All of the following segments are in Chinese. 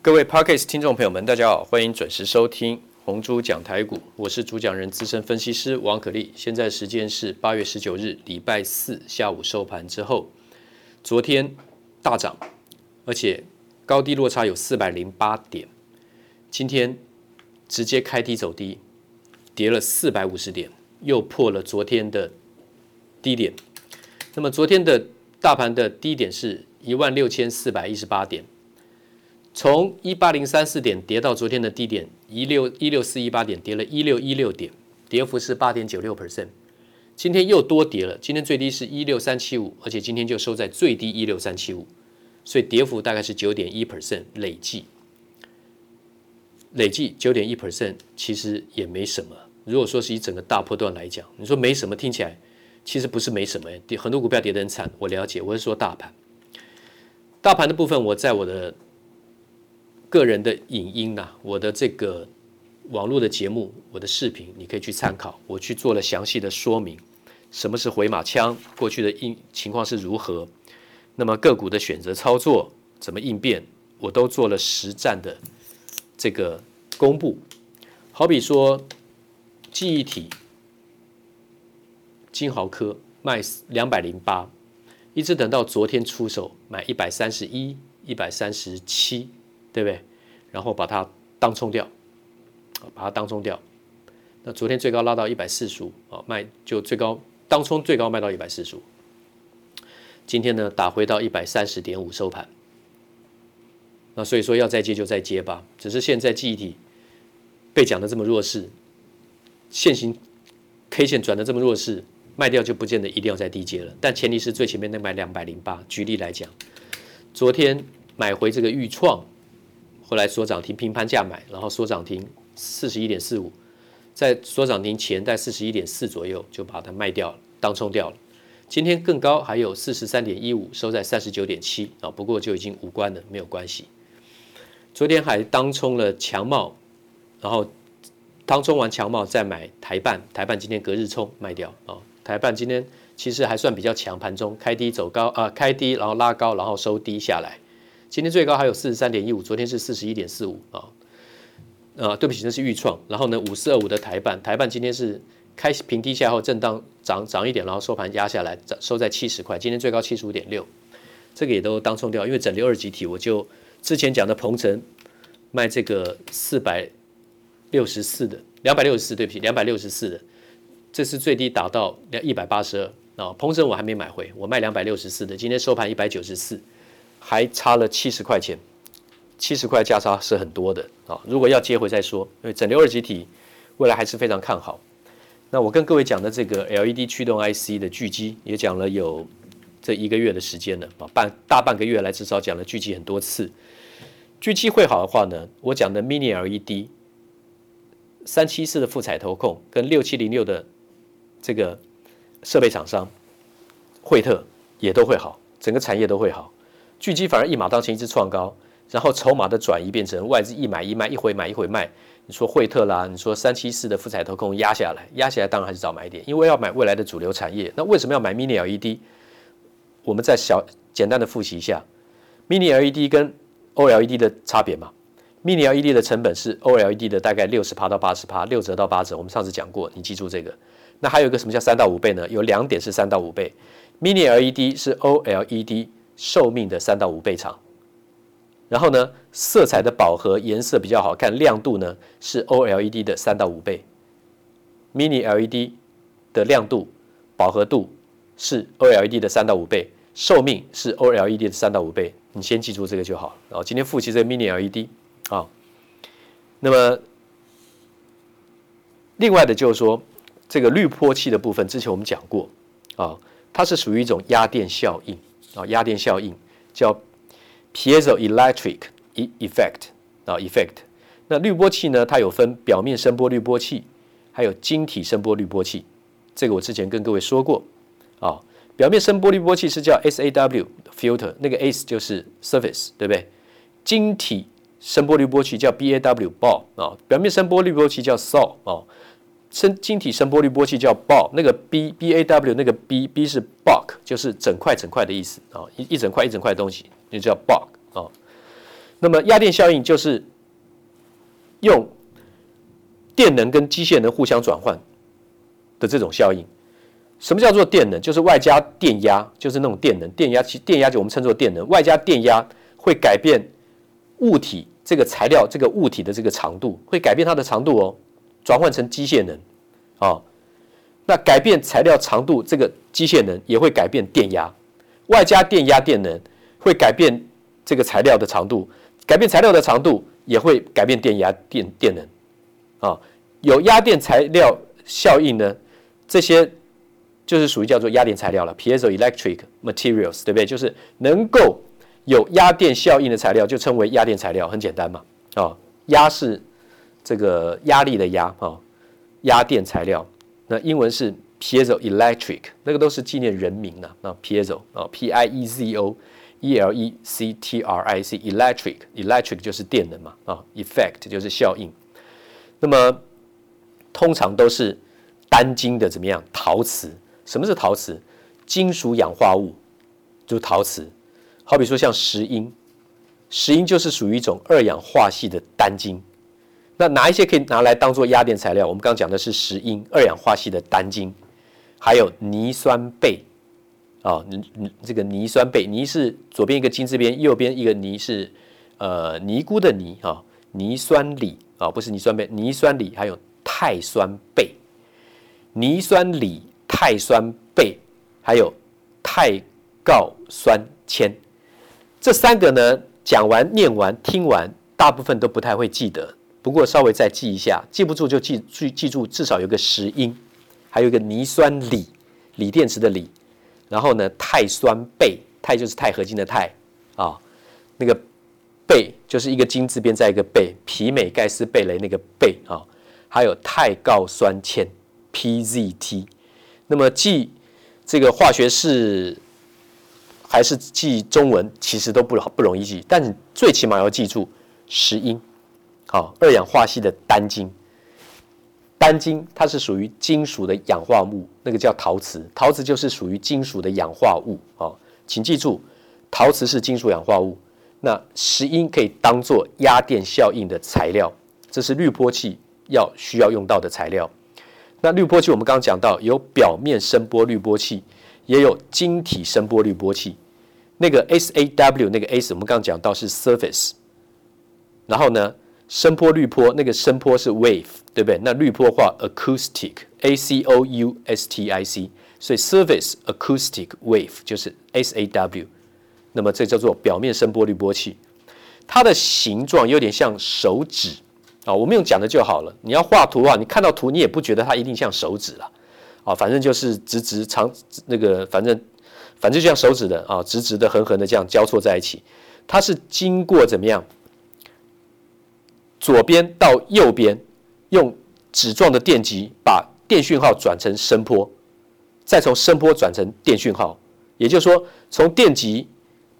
各位 parkas 听众朋友们，大家好，欢迎准时收听红猪讲台股，我是主讲人资深分析师王可立。现在时间是八月十九日礼拜四下午收盘之后，昨天大涨，而且高低落差有四百零八点，今天直接开低走低，跌了四百五十点，又破了昨天的低点。那么昨天的大盘的低点是一万六千四百一十八点。从一八零三四点跌到昨天的低点一六一六四一八点，跌了一六一六点，跌幅是八点九六 percent。今天又多跌了，今天最低是一六三七五，而且今天就收在最低一六三七五，所以跌幅大概是九点一 percent 累计。累计九点一 percent 其实也没什么。如果说是以整个大波段来讲，你说没什么，听起来其实不是没什么。跌很多股票跌得很惨，我了解，我是说大盘。大盘的部分，我在我的。个人的影音呐、我的这个网络的节目，我的视频，你可以去参考。我去做了详细的说明，什么是回马枪，过去的应情况是如何，那么个股的选择操作怎么应变，我都做了实战的这个公布。好比说，记忆体金豪科卖两百零八，一直等到昨天出手买一百三十一、一百三十七。对不对？然后把它当冲掉，把它当冲掉。那昨天最高拉到一百四十五，啊，卖就最高当冲最高卖到一百四十五。今天呢，打回到一百三十点五收盘。那所以说要再接就再接吧。只是现在记忆体被讲的这么弱势，现行 K 线转的这么弱势，卖掉就不见得一定要再低接了。但前提是最前面那买两百零八。举例来讲，昨天买回这个钰创。后来锁涨停，平盘价买，然后锁涨停四十一点四五，在锁涨停前在四十一点四左右就把它卖掉了，当冲掉了。今天更高，还有四十三点一五，收在三十九点七啊，不过就已经无关了，没有关系。昨天还当冲了强茂，然后当冲完强茂再买台半，台半今天隔日冲卖掉啊，台半今天其实还算比较强，盘中开低走高啊，开低然后拉高，然后收低下来。今天最高还有四十三点一五，昨天是四十一点四五啊，啊，对不起，那是预创。然后呢，五四二五的台半，台半今天是开平低下后震荡涨涨一点，然后收盘压下来，收在七十块。今天最高七十五点六，这个也都当冲掉，因为整流二极体，我就之前讲的鹏程卖这个四百六十四的，两百六十四，对不起，两百六十四的，这是最低打到一百八十二啊。鹏程我还没买回，我卖两百六十四的，今天收盘一百九十四。还差了七十块钱，七十块价差是很多的啊！如果要接回再说，因为整流二极体未来还是非常看好。那我跟各位讲的这个 LED 驱动 IC 的聚集也讲了有这一个月的时间了啊，半大半个月来至少讲了聚集很多次。聚集会好的话呢，我讲的 Mini LED 三七四的富彩投控跟六七零六的这个设备厂商惠特也都会好，整个产业都会好。巨基反而一马当先，一直创高，然后筹码的转移变成外资一买一卖，一回买一回卖。你说惠特啦，你说三七四的富彩投控压下来，压下来当然还是找买点，因为要买未来的主流产业。那为什么要买 Mini LED？我们再小简单的复习一下 Mini LED 跟 OLED 的差别嘛。Mini LED 的成本是 OLED 的大概六十趴到八十趴，六折到八折。我们上次讲过，你记住这个。那还有一个什么叫三到五倍呢？有两点是三到五倍，Mini LED 是 OLED。寿命的三到五倍长，然后呢，色彩的饱和颜色比较好看，亮度呢是 OLED 的三到五倍，Mini LED 的亮度饱和度是 OLED 的三到五倍，寿命是 OLED 的三到五倍，你先记住这个就好。然后今天复习这个 Mini LED 啊，那么另外的就是说，这个滤波器的部分，之前我们讲过啊，它是属于一种压电效应。啊，压电效应叫 piezoelectric effect 啊，effect。那滤波器呢，它有分表面声波滤波器，还有晶体声波滤波器。这个我之前跟各位说过啊。表面声波滤波器是叫 SAW filter，那个 S 就是 surface，对不对？晶体声波滤波器叫 BAW ball 啊。表面声波滤波器叫 SAW 啊。声晶体声波滤波器叫 BAW，那个 B B A W 那个 B B 是 buck 就是整块整块的意思啊，一一整块一整块的东西，就叫 b u k 啊。那么压电效应就是用电能跟机械能互相转换的这种效应。什么叫做电能？就是外加电压，就是那种电能。电压其电压就我们称作电能，外加电压会改变物体这个材料这个物体的这个长度，会改变它的长度哦，转换成机械能啊、哦。那改变材料长度这个机械能也会改变电压，外加电压电能会改变这个材料的长度，改变材料的长度也会改变电压电电能啊、哦。有压电材料效应呢，这些。就是属于叫做压电材料了，piezoelectric materials，对不对？就是能够有压电效应的材料，就称为压电材料，很简单嘛。啊，压是这个压力的压啊，压电材料。那英文是 piezoelectric，那个都是纪念人名的啊，piezo 啊，p i e z o，e l e c t r i c，electric，electric 就是电能嘛啊，effect 就是效应。那么通常都是单晶的怎么样？陶瓷。什么是陶瓷？金属氧化物就是陶瓷。好比说像石英，石英就是属于一种二氧化系的单晶。那哪一些可以拿来当做压电材料？我们刚刚讲的是石英，二氧化锡的单晶，还有锂酸钡啊，你这个锂酸钡，锂是左边一个金字边，右边一个锂是呃尼姑的尼啊，锂酸锂啊，不是锂酸钡，锂酸锂还有钛酸钡，锂酸锂。钛酸钡，还有钛锆酸铅，这三个呢，讲完、念完、听完，大部分都不太会记得。不过稍微再记一下，记不住就记记记住，至少有个石英，还有一个锂酸锂，锂电池的锂。然后呢，钛酸钡，钛就是钛合金的钛啊，那个钡就是一个金字边再一个钡，皮美盖斯贝雷那个钡啊，还有钛锆酸铅 （PZT）。那么记这个化学式还是记中文，其实都不不容易记，但你最起码要记住石英，好，二氧化矽的单晶，单晶它是属于金属的氧化物，那个叫陶瓷，陶瓷就是属于金属的氧化物，啊，请记住，陶瓷是金属氧化物，那石英可以当做压电效应的材料，这是滤波器要需要用到的材料。那滤波器我们刚刚讲到，有表面声波滤波器，也有晶体声波滤波器。那个 S A W 那个 S 我们刚刚讲到是 surface，然后呢，声波滤波那个声波是 wave，对不对？那滤波话 acoustic A C O U S T I C，所以 surface acoustic wave 就是 S A W。那么这叫做表面声波滤波器，它的形状有点像手指。啊，我们用讲的就好了。你要画图啊，你看到图，你也不觉得它一定像手指了，啊，反正就是直直长那个，反正反正就像手指的啊，直直的、横横的这样交错在一起。它是经过怎么样？左边到右边，用纸状的电极把电讯号转成声波，再从声波转成电讯号。也就是说，从电极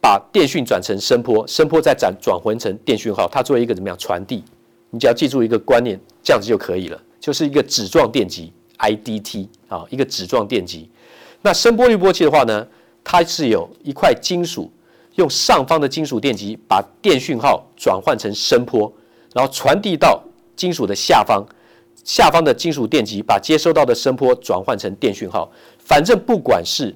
把电讯转成声波，声波再转转换成电讯号，它作为一个怎么样传递？你只要记住一个观念，这样子就可以了，就是一个纸状电极 IDT 啊，一个纸状电极。那声波滤波器的话呢，它是有一块金属，用上方的金属电极把电讯号转换成声波，然后传递到金属的下方，下方的金属电极把接收到的声波转换成电讯号。反正不管是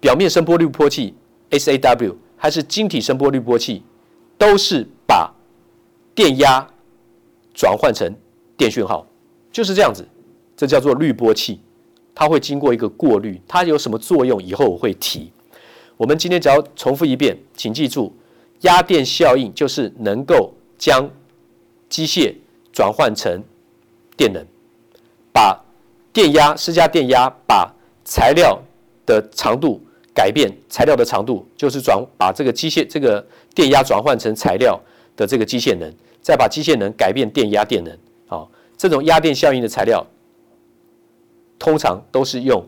表面声波滤波器 SAW 还是晶体声波滤波器，都是把电压。转换成电讯号，就是这样子，这叫做滤波器，它会经过一个过滤，它有什么作用？以后我会提。我们今天只要重复一遍，请记住，压电效应就是能够将机械转换成电能，把电压施加电压，把材料的长度改变，材料的长度就是转把这个机械这个电压转换成材料的这个机械能。再把机械能改变电压电能，啊，这种压电效应的材料，通常都是用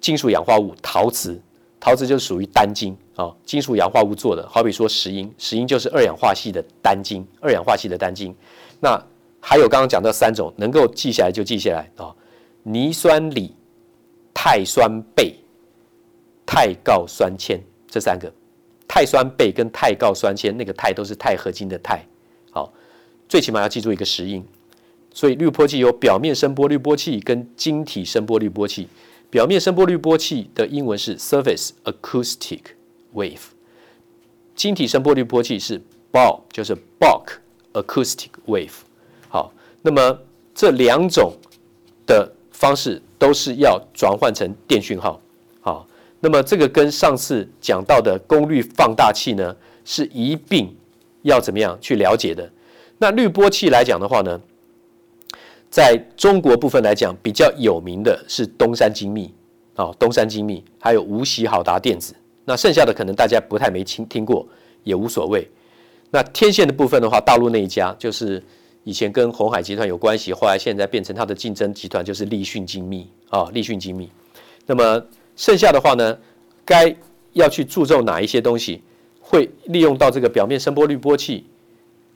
金属氧化物陶瓷，陶瓷就属于单晶啊，金属氧化物做的，好比说石英，石英就是二氧化矽的单晶，二氧化矽的单晶。那还有刚刚讲到三种，能够记下来就记下来啊，锂酸锂、钛酸钡、钛锆酸铅这三个，钛酸钡跟钛锆酸铅，那个钛都是钛合金的钛。好，最起码要记住一个石英。所以滤波器有表面声波滤波器跟晶体声波滤波器。表面声波滤波器的英文是 surface acoustic wave，晶体声波滤波器是 ball，就是 bulk acoustic wave。好，那么这两种的方式都是要转换成电讯号。好，那么这个跟上次讲到的功率放大器呢，是一并要怎么样去了解的。那滤波器来讲的话呢，在中国部分来讲，比较有名的是东山精密，啊，东山精密，还有无锡好达电子。那剩下的可能大家不太没听听过，也无所谓。那天线的部分的话，大陆那一家就是以前跟鸿海集团有关系，后来现在变成它的竞争集团，就是立讯精密啊，立讯精密。那么剩下的话呢，该要去注重哪一些东西，会利用到这个表面声波滤波器？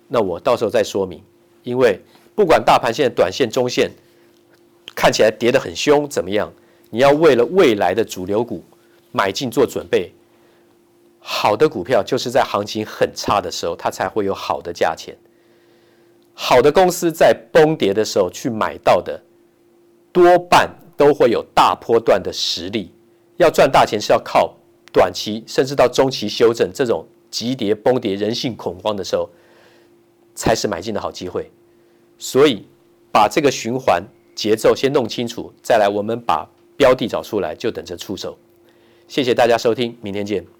那我到时候再说明，因为。不管大盘现在短线、中线看起来跌得很凶，怎么样？你要为了未来的主流股买进做准备。好的股票就是在行情很差的时候，它才会有好的价钱。好的公司在崩跌的时候去买到的，多半都会有大波段的实力。要赚大钱是要靠短期，甚至到中期修正这种急跌、崩跌、人性恐慌的时候，才是买进的好机会。所以，把这个循环节奏先弄清楚，再来我们把标的找出来，就等着出手。谢谢大家收听，明天见。